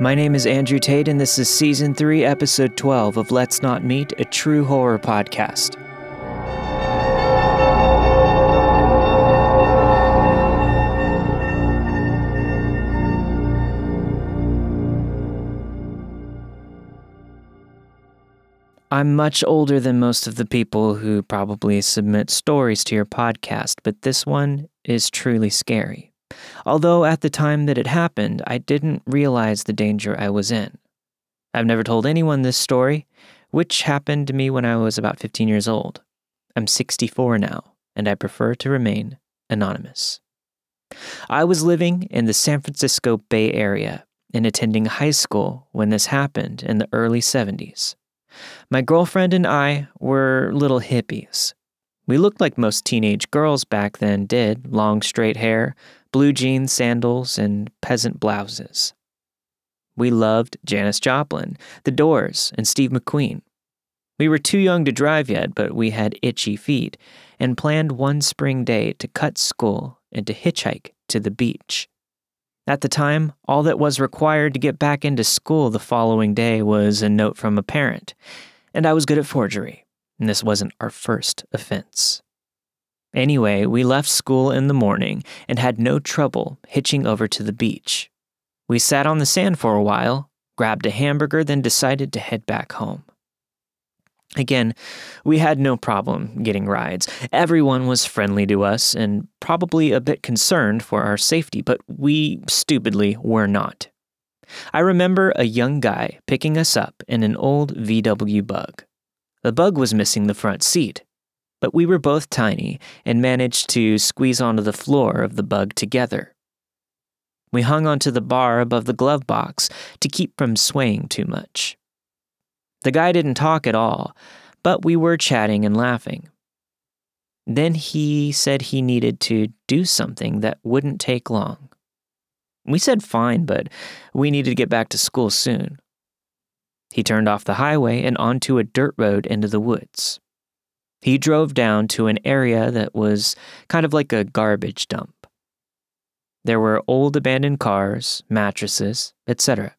My name is Andrew Tate, and this is Season 3, Episode 12 of Let's Not Meet, a true horror podcast. I'm much older than most of the people who probably submit stories to your podcast, but this one is truly scary. Although at the time that it happened, I didn't realize the danger I was in. I've never told anyone this story, which happened to me when I was about 15 years old. I'm 64 now, and I prefer to remain anonymous. I was living in the San Francisco Bay Area and attending high school when this happened in the early 70s. My girlfriend and I were little hippies. We looked like most teenage girls back then did long, straight hair, blue jeans, sandals, and peasant blouses. We loved Janis Joplin, The Doors, and Steve McQueen. We were too young to drive yet, but we had itchy feet and planned one spring day to cut school and to hitchhike to the beach. At the time, all that was required to get back into school the following day was a note from a parent, and I was good at forgery, and this wasn't our first offense. Anyway, we left school in the morning and had no trouble hitching over to the beach. We sat on the sand for a while, grabbed a hamburger, then decided to head back home. Again, we had no problem getting rides. Everyone was friendly to us and probably a bit concerned for our safety, but we stupidly were not. I remember a young guy picking us up in an old VW bug. The bug was missing the front seat, but we were both tiny and managed to squeeze onto the floor of the bug together. We hung onto the bar above the glove box to keep from swaying too much. The guy didn't talk at all, but we were chatting and laughing. Then he said he needed to do something that wouldn't take long. We said fine, but we needed to get back to school soon. He turned off the highway and onto a dirt road into the woods. He drove down to an area that was kind of like a garbage dump. There were old abandoned cars, mattresses, etc.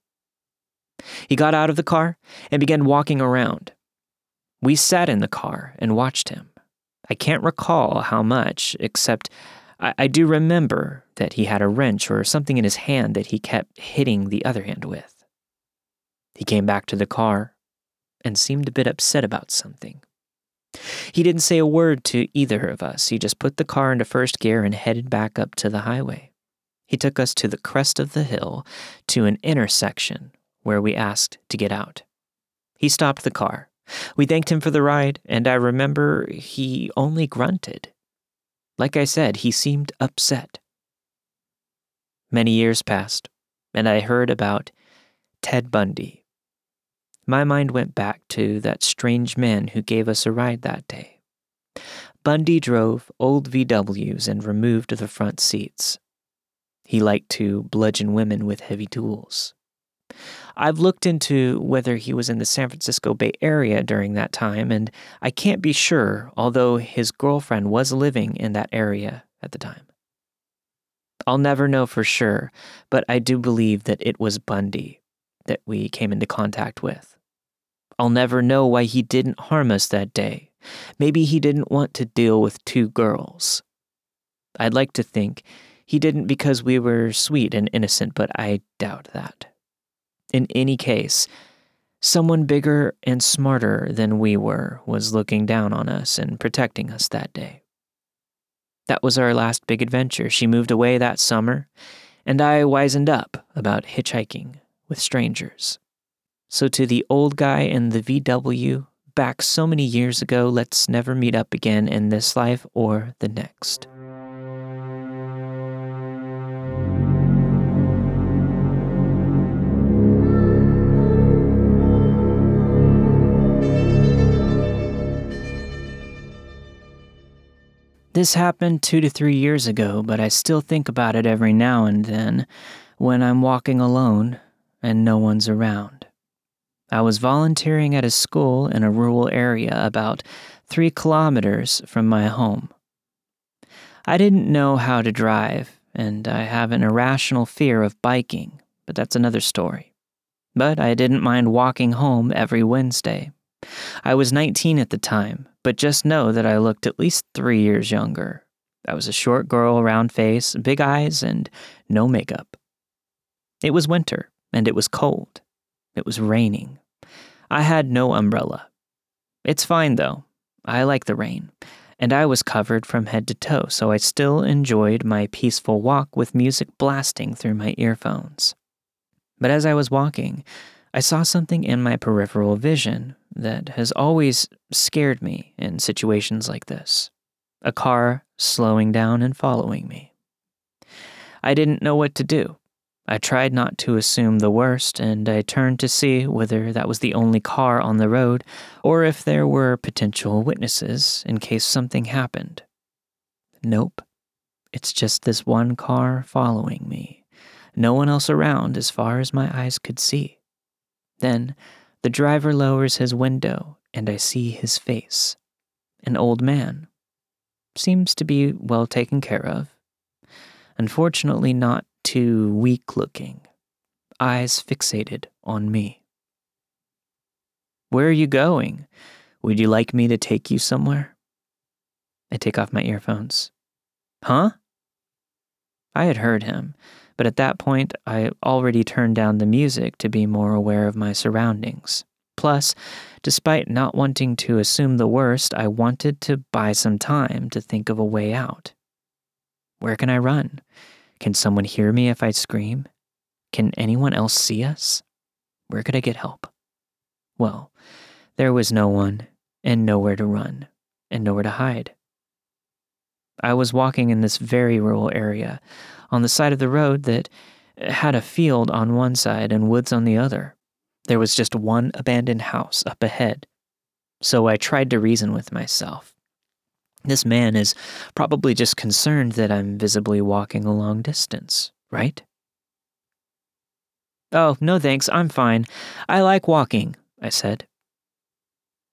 He got out of the car and began walking around. We sat in the car and watched him. I can't recall how much, except I, I, do remember that he had a wrench or something in his hand that he kept hitting the other hand with. He came back to the car and seemed a bit upset about something. He didn't say a word to either of us. He just put the car into first gear and headed back up to the highway. He took us to the crest of the hill to an intersection where we asked to get out. He stopped the car. We thanked him for the ride, and I remember he only grunted. Like I said, he seemed upset. Many years passed, and I heard about Ted Bundy. My mind went back to that strange man who gave us a ride that day. Bundy drove old VWs and removed the front seats. He liked to bludgeon women with heavy tools. I've looked into whether he was in the San Francisco Bay Area during that time, and I can't be sure, although his girlfriend was living in that area at the time. I'll never know for sure, but I do believe that it was Bundy that we came into contact with. I'll never know why he didn't harm us that day. Maybe he didn't want to deal with two girls. I'd like to think he didn't because we were sweet and innocent, but I doubt that. In any case, someone bigger and smarter than we were was looking down on us and protecting us that day. That was our last big adventure. She moved away that summer, and I wizened up about hitchhiking with strangers. So, to the old guy in the VW back so many years ago, let's never meet up again in this life or the next. This happened two to three years ago, but I still think about it every now and then when I'm walking alone and no one's around. I was volunteering at a school in a rural area about three kilometers from my home. I didn't know how to drive, and I have an irrational fear of biking, but that's another story. But I didn't mind walking home every Wednesday. I was 19 at the time, but just know that I looked at least three years younger. I was a short girl, round face, big eyes, and no makeup. It was winter, and it was cold. It was raining. I had no umbrella. It's fine, though. I like the rain, and I was covered from head to toe, so I still enjoyed my peaceful walk with music blasting through my earphones. But as I was walking, I saw something in my peripheral vision that has always scared me in situations like this a car slowing down and following me. I didn't know what to do. I tried not to assume the worst, and I turned to see whether that was the only car on the road or if there were potential witnesses in case something happened. Nope. It's just this one car following me. No one else around as far as my eyes could see. Then the driver lowers his window, and I see his face. An old man. Seems to be well taken care of. Unfortunately, not too weak looking, eyes fixated on me. Where are you going? Would you like me to take you somewhere? I take off my earphones. Huh? I had heard him, but at that point I already turned down the music to be more aware of my surroundings. Plus, despite not wanting to assume the worst, I wanted to buy some time to think of a way out. Where can I run? Can someone hear me if I scream? Can anyone else see us? Where could I get help? Well, there was no one, and nowhere to run, and nowhere to hide. I was walking in this very rural area, on the side of the road that had a field on one side and woods on the other. There was just one abandoned house up ahead. So I tried to reason with myself. This man is probably just concerned that I'm visibly walking a long distance, right? Oh, no thanks, I'm fine. I like walking, I said.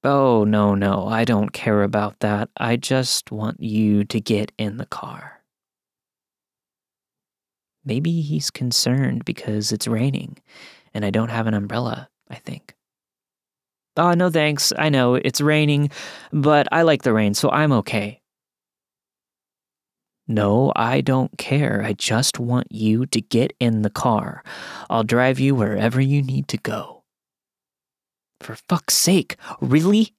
Oh, no, no, I don't care about that. I just want you to get in the car. Maybe he's concerned because it's raining and I don't have an umbrella, I think. Oh, no thanks. I know it's raining, but I like the rain, so I'm okay. No, I don't care. I just want you to get in the car. I'll drive you wherever you need to go. For fuck's sake, really?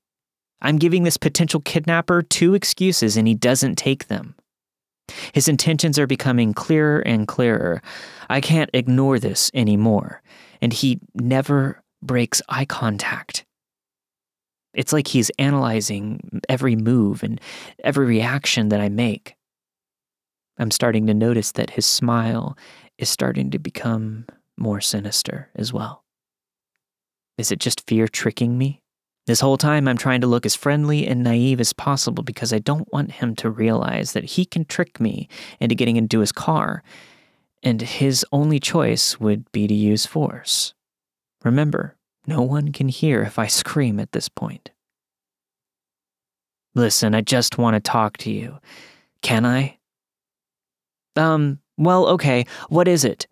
I'm giving this potential kidnapper two excuses and he doesn't take them. His intentions are becoming clearer and clearer. I can't ignore this anymore, and he never breaks eye contact. It's like he's analyzing every move and every reaction that I make. I'm starting to notice that his smile is starting to become more sinister as well. Is it just fear tricking me? This whole time, I'm trying to look as friendly and naive as possible because I don't want him to realize that he can trick me into getting into his car, and his only choice would be to use force. Remember, no one can hear if I scream at this point. Listen, I just want to talk to you. Can I? Um, well, okay, what is it?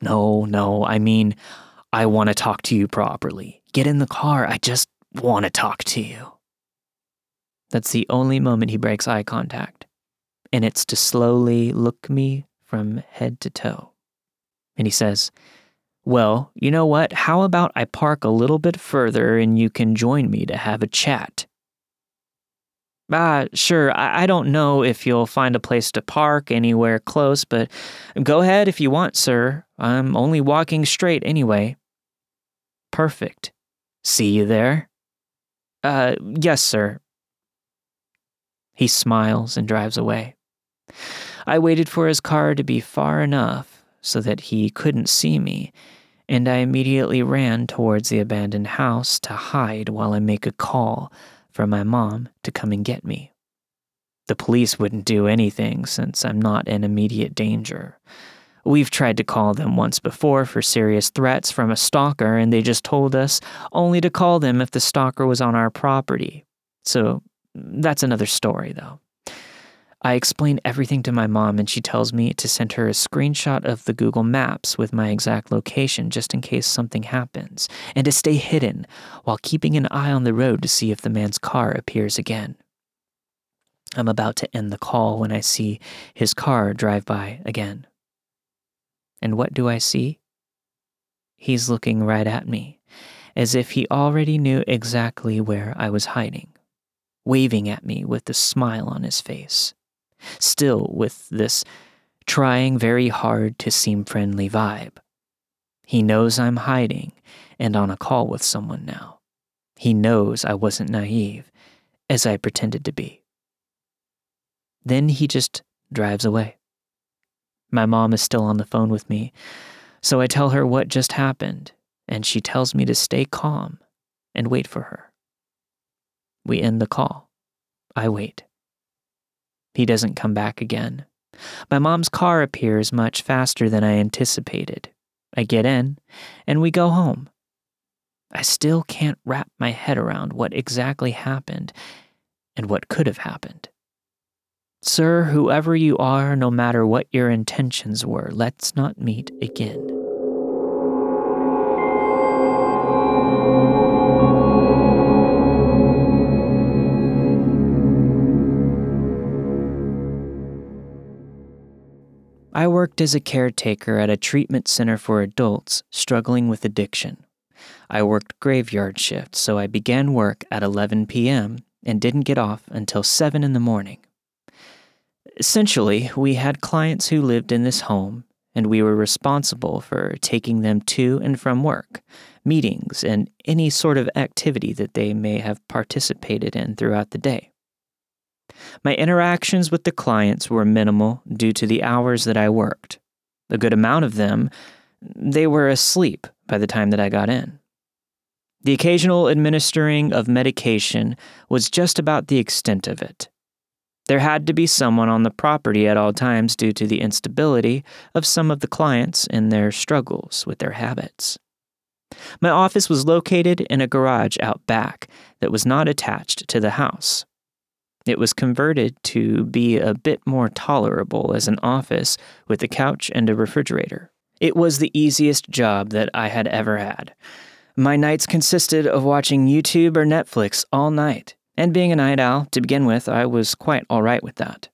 No, no, I mean, I want to talk to you properly. Get in the car, I just want to talk to you. That's the only moment he breaks eye contact, and it's to slowly look me from head to toe. And he says, well, you know what? How about I park a little bit further and you can join me to have a chat? Ah, sure, I, I don't know if you'll find a place to park anywhere close, but go ahead if you want, sir. I'm only walking straight anyway. Perfect. See you there? Uh, yes, sir. He smiles and drives away. I waited for his car to be far enough so that he couldn't see me, and I immediately ran towards the abandoned house to hide while I make a call for my mom to come and get me. The police wouldn't do anything since I'm not in immediate danger. We've tried to call them once before for serious threats from a stalker, and they just told us only to call them if the stalker was on our property. So that's another story, though. I explain everything to my mom, and she tells me to send her a screenshot of the Google Maps with my exact location just in case something happens, and to stay hidden while keeping an eye on the road to see if the man's car appears again. I'm about to end the call when I see his car drive by again. And what do I see? He's looking right at me, as if he already knew exactly where I was hiding, waving at me with a smile on his face still with this trying very hard to seem friendly vibe. He knows I'm hiding and on a call with someone now. He knows I wasn't naive, as I pretended to be. Then he just drives away. My mom is still on the phone with me, so I tell her what just happened, and she tells me to stay calm and wait for her. We end the call. I wait. He doesn't come back again. My mom's car appears much faster than I anticipated. I get in, and we go home. I still can't wrap my head around what exactly happened and what could have happened. Sir, whoever you are, no matter what your intentions were, let's not meet again. I worked as a caretaker at a treatment center for adults struggling with addiction. I worked graveyard shift, so I began work at 11 p.m. and didn't get off until 7 in the morning. Essentially, we had clients who lived in this home, and we were responsible for taking them to and from work, meetings, and any sort of activity that they may have participated in throughout the day. My interactions with the clients were minimal due to the hours that I worked. A good amount of them, they were asleep by the time that I got in. The occasional administering of medication was just about the extent of it. There had to be someone on the property at all times due to the instability of some of the clients and their struggles with their habits. My office was located in a garage out back that was not attached to the house. It was converted to be a bit more tolerable as an office with a couch and a refrigerator. It was the easiest job that I had ever had. My nights consisted of watching YouTube or Netflix all night, and being a night owl to begin with, I was quite alright with that.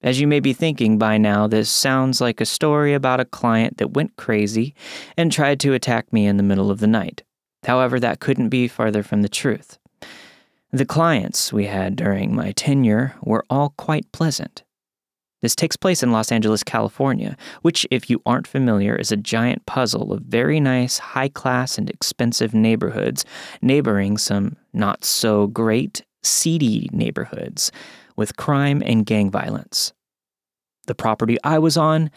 As you may be thinking by now, this sounds like a story about a client that went crazy and tried to attack me in the middle of the night. However, that couldn't be farther from the truth. The clients we had during my tenure were all quite pleasant. This takes place in Los Angeles, California, which, if you aren't familiar, is a giant puzzle of very nice, high class, and expensive neighborhoods neighboring some not so great, seedy neighborhoods with crime and gang violence. The property I was on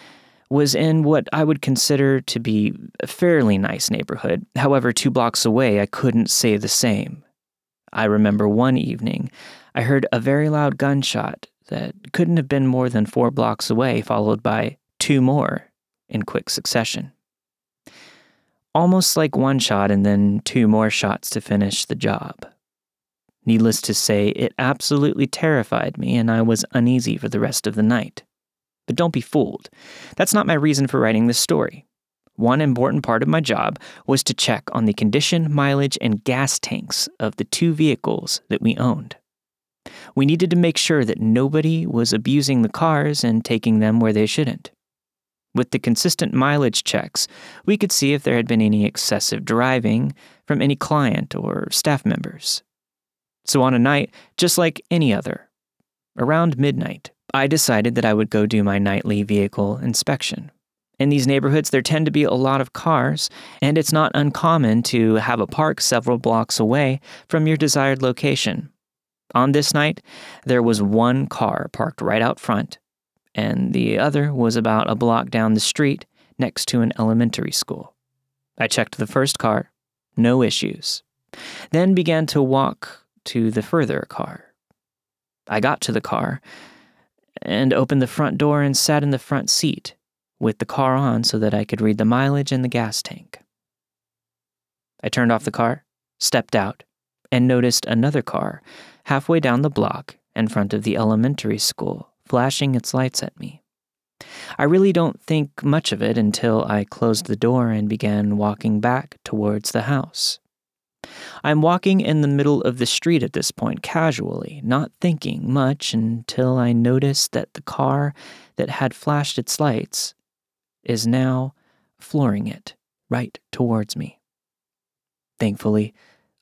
was in what I would consider to be a fairly nice neighborhood. However, two blocks away, I couldn't say the same. I remember one evening, I heard a very loud gunshot that couldn't have been more than four blocks away, followed by two more in quick succession. Almost like one shot and then two more shots to finish the job. Needless to say, it absolutely terrified me, and I was uneasy for the rest of the night. But don't be fooled. That's not my reason for writing this story. One important part of my job was to check on the condition, mileage, and gas tanks of the two vehicles that we owned. We needed to make sure that nobody was abusing the cars and taking them where they shouldn't. With the consistent mileage checks, we could see if there had been any excessive driving from any client or staff members. So, on a night just like any other, around midnight, I decided that I would go do my nightly vehicle inspection. In these neighborhoods, there tend to be a lot of cars, and it's not uncommon to have a park several blocks away from your desired location. On this night, there was one car parked right out front, and the other was about a block down the street next to an elementary school. I checked the first car, no issues, then began to walk to the further car. I got to the car and opened the front door and sat in the front seat with the car on so that I could read the mileage and the gas tank. I turned off the car, stepped out, and noticed another car halfway down the block in front of the elementary school, flashing its lights at me. I really don't think much of it until I closed the door and began walking back towards the house. I'm walking in the middle of the street at this point, casually, not thinking much until I notice that the car that had flashed its lights is now flooring it right towards me. Thankfully,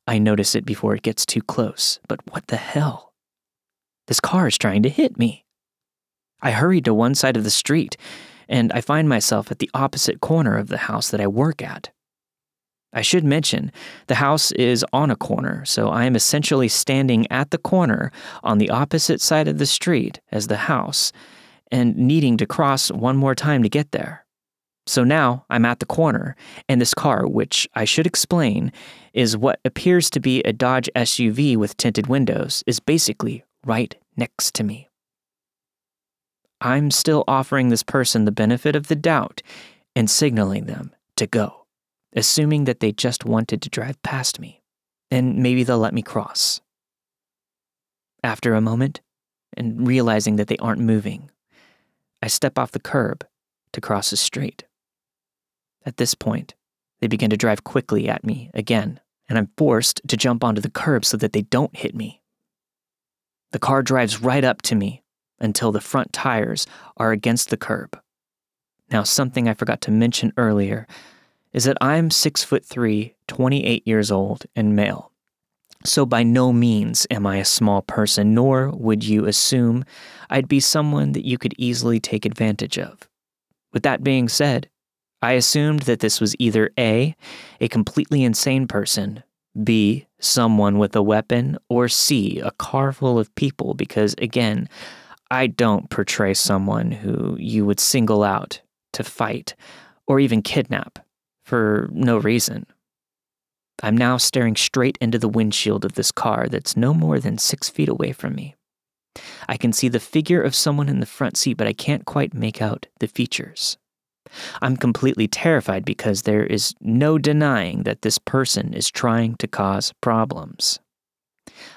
I notice it before it gets too close, but what the hell? This car is trying to hit me. I hurry to one side of the street, and I find myself at the opposite corner of the house that I work at. I should mention, the house is on a corner, so I am essentially standing at the corner on the opposite side of the street as the house and needing to cross one more time to get there. So now I'm at the corner, and this car, which I should explain is what appears to be a Dodge SUV with tinted windows, is basically right next to me. I'm still offering this person the benefit of the doubt and signaling them to go, assuming that they just wanted to drive past me, and maybe they'll let me cross. After a moment, and realizing that they aren't moving, I step off the curb to cross the street. At this point, they begin to drive quickly at me again, and I'm forced to jump onto the curb so that they don't hit me. The car drives right up to me until the front tires are against the curb. Now, something I forgot to mention earlier is that I'm 6 foot 3, 28 years old, and male. So by no means am I a small person, nor would you assume I'd be someone that you could easily take advantage of. With that being said, I assumed that this was either A, a completely insane person, B, someone with a weapon, or C, a car full of people, because again, I don't portray someone who you would single out to fight or even kidnap for no reason. I'm now staring straight into the windshield of this car that's no more than six feet away from me. I can see the figure of someone in the front seat, but I can't quite make out the features. I'm completely terrified because there is no denying that this person is trying to cause problems.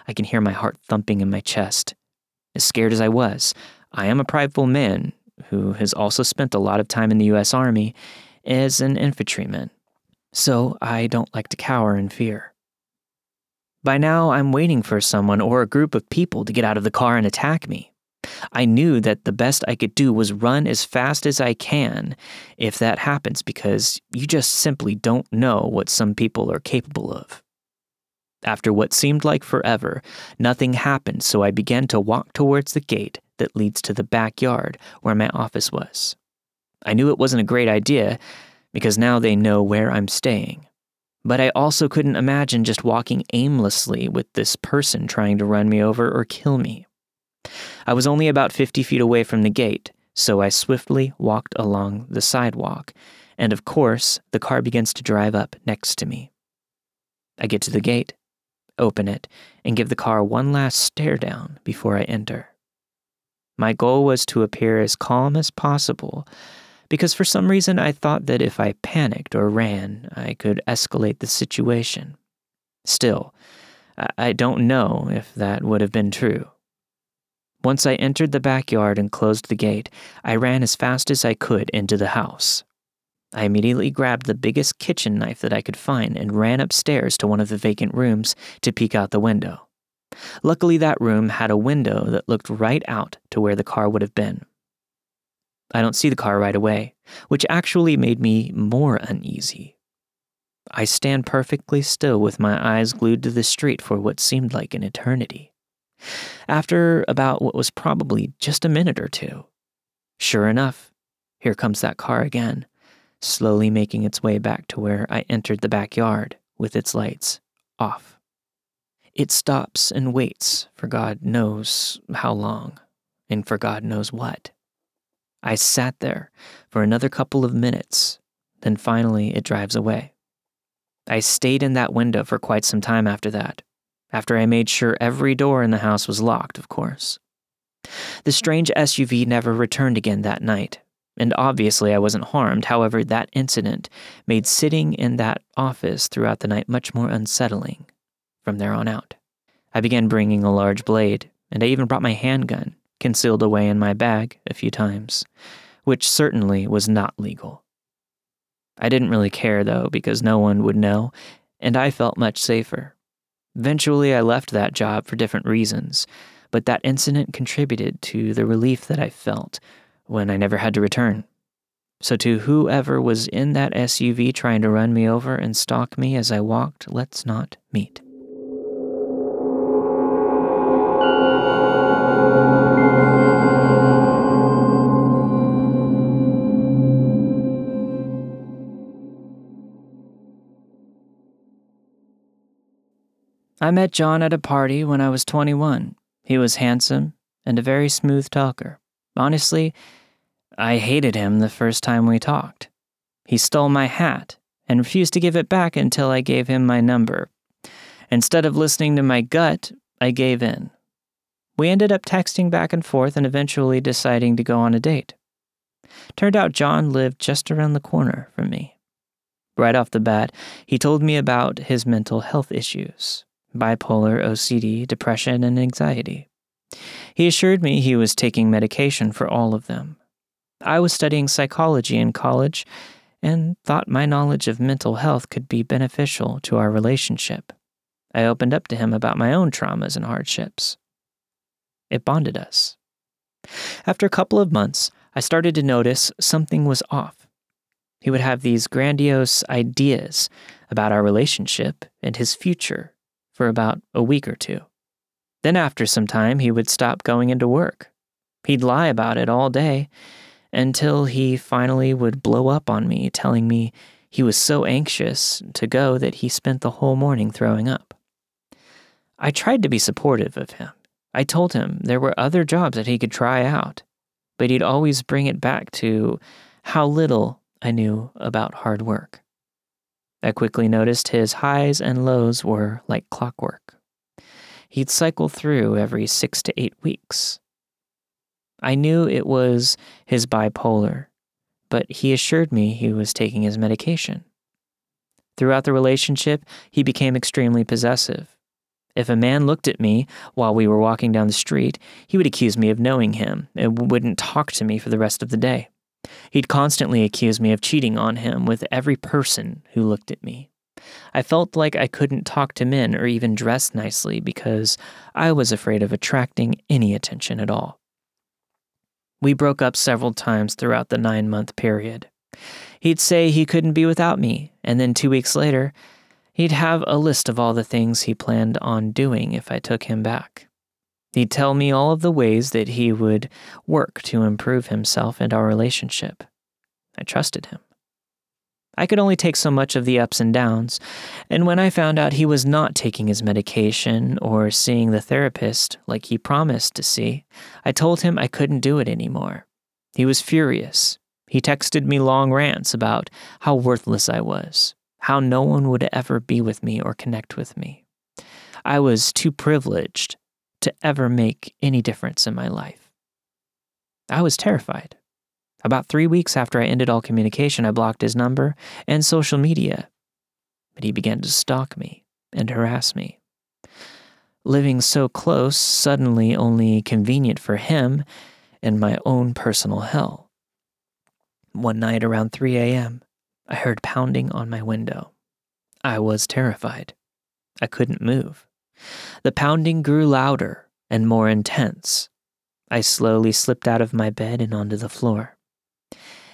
I can hear my heart thumping in my chest. As scared as I was, I am a prideful man who has also spent a lot of time in the US Army as an infantryman, so I don't like to cower in fear. By now, I'm waiting for someone or a group of people to get out of the car and attack me. I knew that the best I could do was run as fast as I can if that happens because you just simply don't know what some people are capable of. After what seemed like forever, nothing happened, so I began to walk towards the gate that leads to the backyard where my office was. I knew it wasn't a great idea because now they know where I'm staying. But I also couldn't imagine just walking aimlessly with this person trying to run me over or kill me. I was only about 50 feet away from the gate, so I swiftly walked along the sidewalk, and of course, the car begins to drive up next to me. I get to the gate, open it, and give the car one last stare down before I enter. My goal was to appear as calm as possible, because for some reason I thought that if I panicked or ran, I could escalate the situation. Still, I don't know if that would have been true. Once I entered the backyard and closed the gate, I ran as fast as I could into the house. I immediately grabbed the biggest kitchen knife that I could find and ran upstairs to one of the vacant rooms to peek out the window. Luckily, that room had a window that looked right out to where the car would have been. I don't see the car right away, which actually made me more uneasy. I stand perfectly still with my eyes glued to the street for what seemed like an eternity after about what was probably just a minute or two. Sure enough, here comes that car again, slowly making its way back to where I entered the backyard with its lights off. It stops and waits for God knows how long, and for God knows what. I sat there for another couple of minutes, then finally it drives away. I stayed in that window for quite some time after that, after I made sure every door in the house was locked, of course. The strange SUV never returned again that night, and obviously I wasn't harmed. However, that incident made sitting in that office throughout the night much more unsettling from there on out. I began bringing a large blade and I even brought my handgun, concealed away in my bag, a few times, which certainly was not legal. I didn't really care, though, because no one would know, and I felt much safer. Eventually, I left that job for different reasons, but that incident contributed to the relief that I felt when I never had to return. So, to whoever was in that SUV trying to run me over and stalk me as I walked, let's not meet. I met John at a party when I was 21. He was handsome and a very smooth talker. Honestly, I hated him the first time we talked. He stole my hat and refused to give it back until I gave him my number. Instead of listening to my gut, I gave in. We ended up texting back and forth and eventually deciding to go on a date. Turned out John lived just around the corner from me. Right off the bat, he told me about his mental health issues bipolar, OCD, depression, and anxiety. He assured me he was taking medication for all of them. I was studying psychology in college and thought my knowledge of mental health could be beneficial to our relationship. I opened up to him about my own traumas and hardships. It bonded us. After a couple of months, I started to notice something was off. He would have these grandiose ideas about our relationship and his future for about a week or two. Then, after some time, he would stop going into work. He'd lie about it all day until he finally would blow up on me, telling me he was so anxious to go that he spent the whole morning throwing up. I tried to be supportive of him. I told him there were other jobs that he could try out, but he'd always bring it back to how little I knew about hard work. I quickly noticed his highs and lows were like clockwork. He'd cycle through every six to eight weeks. I knew it was his bipolar, but he assured me he was taking his medication. Throughout the relationship, he became extremely possessive. If a man looked at me while we were walking down the street, he would accuse me of knowing him and wouldn't talk to me for the rest of the day. He'd constantly accuse me of cheating on him with every person who looked at me. I felt like I couldn't talk to men or even dress nicely because I was afraid of attracting any attention at all. We broke up several times throughout the nine month period. He'd say he couldn't be without me, and then two weeks later, he'd have a list of all the things he planned on doing if I took him back. He'd tell me all of the ways that he would work to improve himself and our relationship. I trusted him. I could only take so much of the ups and downs, and when I found out he was not taking his medication or seeing the therapist like he promised to see, I told him I couldn't do it anymore. He was furious. He texted me long rants about how worthless I was, how no one would ever be with me or connect with me. I was too privileged to ever make any difference in my life. I was terrified. About three weeks after I ended all communication, I blocked his number and social media. But he began to stalk me and harass me. Living so close, suddenly only convenient for him and my own personal hell. One night around 3 a.m., I heard pounding on my window. I was terrified. I couldn't move. The pounding grew louder and more intense. I slowly slipped out of my bed and onto the floor.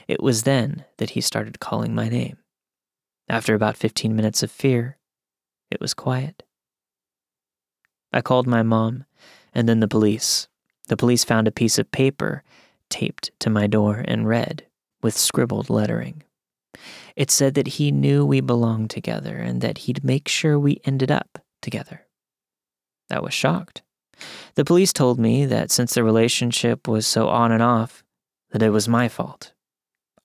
It was then that he started calling my name. After about 15 minutes of fear, it was quiet. I called my mom and then the police. The police found a piece of paper taped to my door and read with scribbled lettering. It said that he knew we belonged together and that he'd make sure we ended up together. I was shocked. The police told me that since the relationship was so on and off, that it was my fault.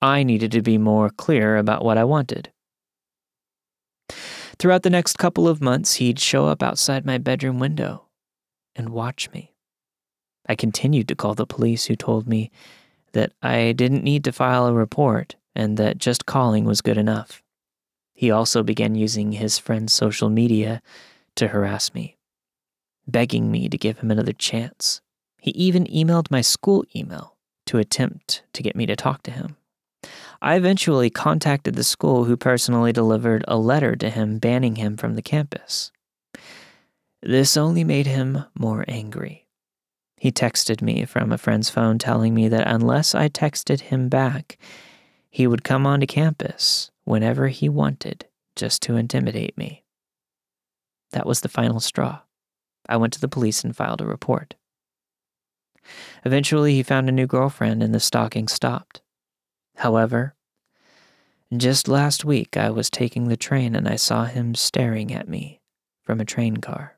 I needed to be more clear about what I wanted. Throughout the next couple of months, he'd show up outside my bedroom window and watch me. I continued to call the police, who told me that I didn't need to file a report and that just calling was good enough. He also began using his friend's social media to harass me. Begging me to give him another chance. He even emailed my school email to attempt to get me to talk to him. I eventually contacted the school, who personally delivered a letter to him banning him from the campus. This only made him more angry. He texted me from a friend's phone telling me that unless I texted him back, he would come onto campus whenever he wanted just to intimidate me. That was the final straw. I went to the police and filed a report. Eventually, he found a new girlfriend and the stalking stopped. However, just last week I was taking the train and I saw him staring at me from a train car.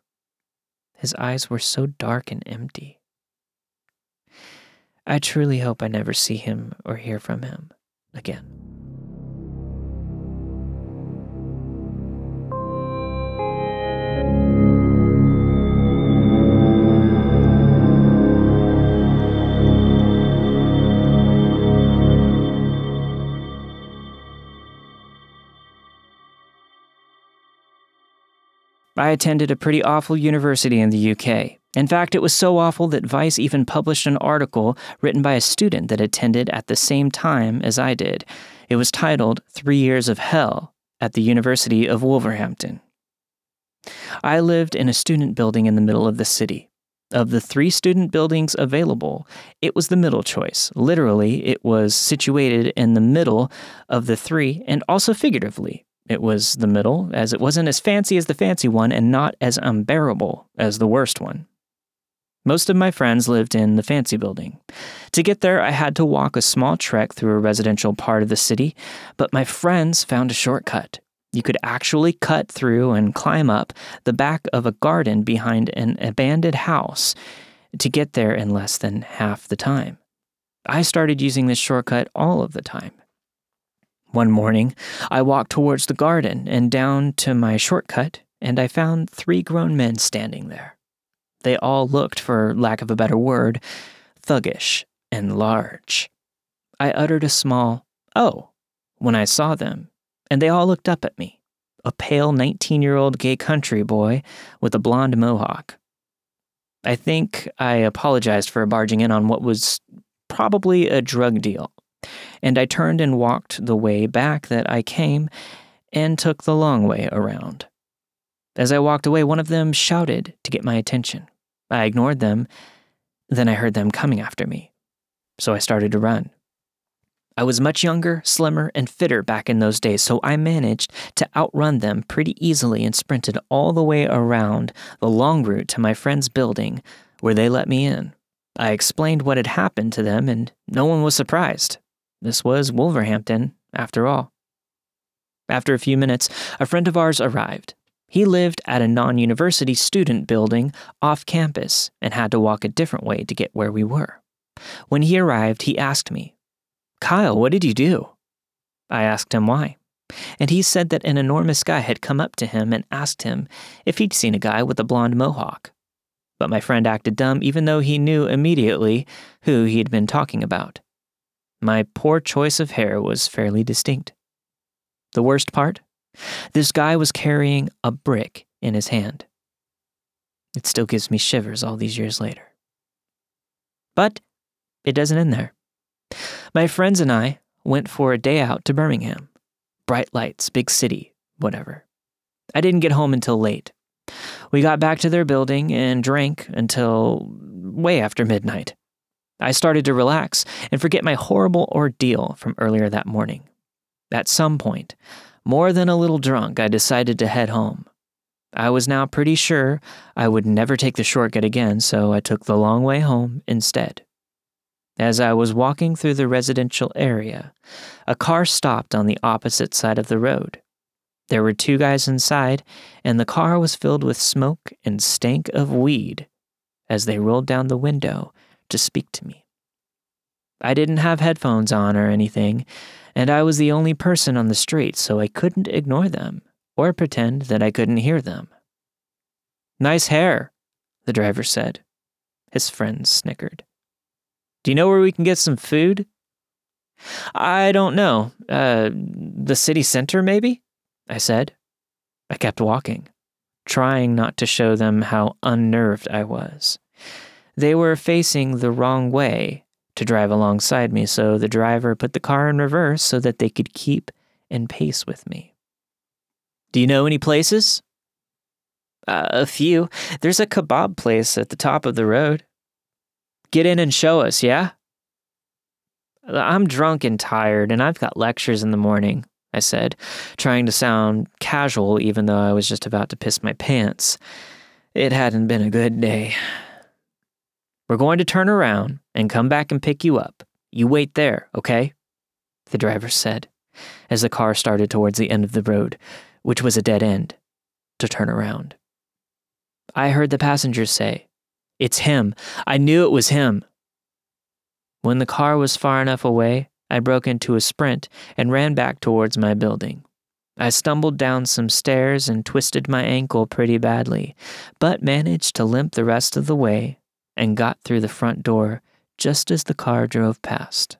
His eyes were so dark and empty. I truly hope I never see him or hear from him again. I attended a pretty awful university in the UK. In fact, it was so awful that Vice even published an article written by a student that attended at the same time as I did. It was titled Three Years of Hell at the University of Wolverhampton. I lived in a student building in the middle of the city. Of the three student buildings available, it was the middle choice. Literally, it was situated in the middle of the three, and also figuratively. It was the middle, as it wasn't as fancy as the fancy one and not as unbearable as the worst one. Most of my friends lived in the fancy building. To get there, I had to walk a small trek through a residential part of the city, but my friends found a shortcut. You could actually cut through and climb up the back of a garden behind an abandoned house to get there in less than half the time. I started using this shortcut all of the time. One morning, I walked towards the garden and down to my shortcut, and I found three grown men standing there. They all looked, for lack of a better word, thuggish and large. I uttered a small, oh, when I saw them, and they all looked up at me a pale 19 year old gay country boy with a blonde mohawk. I think I apologized for barging in on what was probably a drug deal and I turned and walked the way back that I came and took the long way around. As I walked away, one of them shouted to get my attention. I ignored them. Then I heard them coming after me. So I started to run. I was much younger, slimmer, and fitter back in those days, so I managed to outrun them pretty easily and sprinted all the way around the long route to my friend's building where they let me in. I explained what had happened to them, and no one was surprised. This was Wolverhampton, after all. After a few minutes, a friend of ours arrived. He lived at a non university student building off campus and had to walk a different way to get where we were. When he arrived, he asked me, Kyle, what did you do? I asked him why. And he said that an enormous guy had come up to him and asked him if he'd seen a guy with a blonde mohawk. But my friend acted dumb even though he knew immediately who he'd been talking about. My poor choice of hair was fairly distinct. The worst part? This guy was carrying a brick in his hand. It still gives me shivers all these years later. But it doesn't end there. My friends and I went for a day out to Birmingham. Bright lights, big city, whatever. I didn't get home until late. We got back to their building and drank until way after midnight. I started to relax and forget my horrible ordeal from earlier that morning. At some point, more than a little drunk, I decided to head home. I was now pretty sure I would never take the shortcut again, so I took the long way home instead. As I was walking through the residential area, a car stopped on the opposite side of the road. There were two guys inside, and the car was filled with smoke and stank of weed. As they rolled down the window, to speak to me. I didn't have headphones on or anything, and I was the only person on the street, so I couldn't ignore them or pretend that I couldn't hear them. Nice hair, the driver said. His friends snickered. Do you know where we can get some food? I don't know. Uh, the city center, maybe? I said. I kept walking. trying not to show them how unnerved I was. They were facing the wrong way to drive alongside me, so the driver put the car in reverse so that they could keep in pace with me. Do you know any places? Uh, a few. There's a kebab place at the top of the road. Get in and show us, yeah? I'm drunk and tired, and I've got lectures in the morning, I said, trying to sound casual even though I was just about to piss my pants. It hadn't been a good day. We're going to turn around and come back and pick you up. You wait there, okay? The driver said, as the car started towards the end of the road, which was a dead end, to turn around. I heard the passengers say, It's him. I knew it was him. When the car was far enough away, I broke into a sprint and ran back towards my building. I stumbled down some stairs and twisted my ankle pretty badly, but managed to limp the rest of the way and got through the front door just as the car drove past.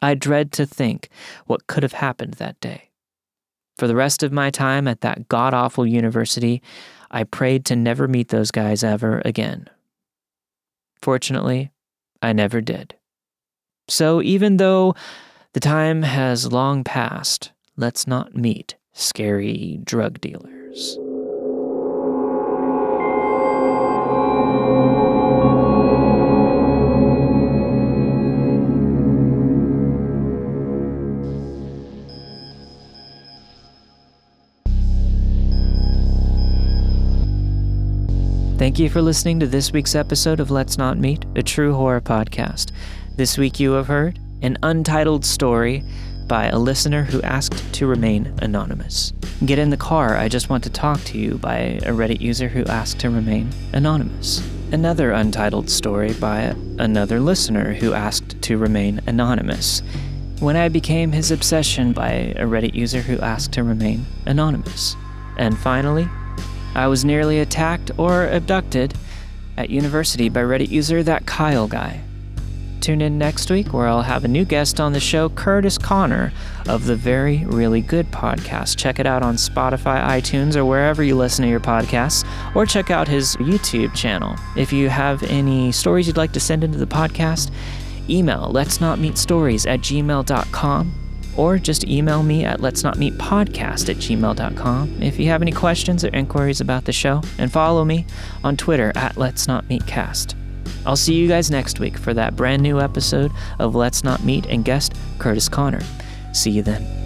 I dread to think what could have happened that day. For the rest of my time at that god awful university, I prayed to never meet those guys ever again. Fortunately, I never did. So even though the time has long passed, let's not meet scary drug dealers. Thank you for listening to this week's episode of Let's Not Meet, a true horror podcast. This week you have heard an untitled story by a listener who asked to remain anonymous. Get in the car, I just want to talk to you by a Reddit user who asked to remain anonymous. Another untitled story by another listener who asked to remain anonymous. When I became his obsession by a Reddit user who asked to remain anonymous. And finally, I was nearly attacked or abducted at university by Reddit user that Kyle guy. Tune in next week where I'll have a new guest on the show, Curtis Conner of the Very Really Good podcast. Check it out on Spotify, iTunes, or wherever you listen to your podcasts, or check out his YouTube channel. If you have any stories you'd like to send into the podcast, email let's not meet stories at gmail.com or just email me at let's not meet podcast at gmail.com if you have any questions or inquiries about the show. And follow me on twitter at let's not meet cast i'll see you guys next week for that brand new episode of let's not meet and guest curtis conner. See you then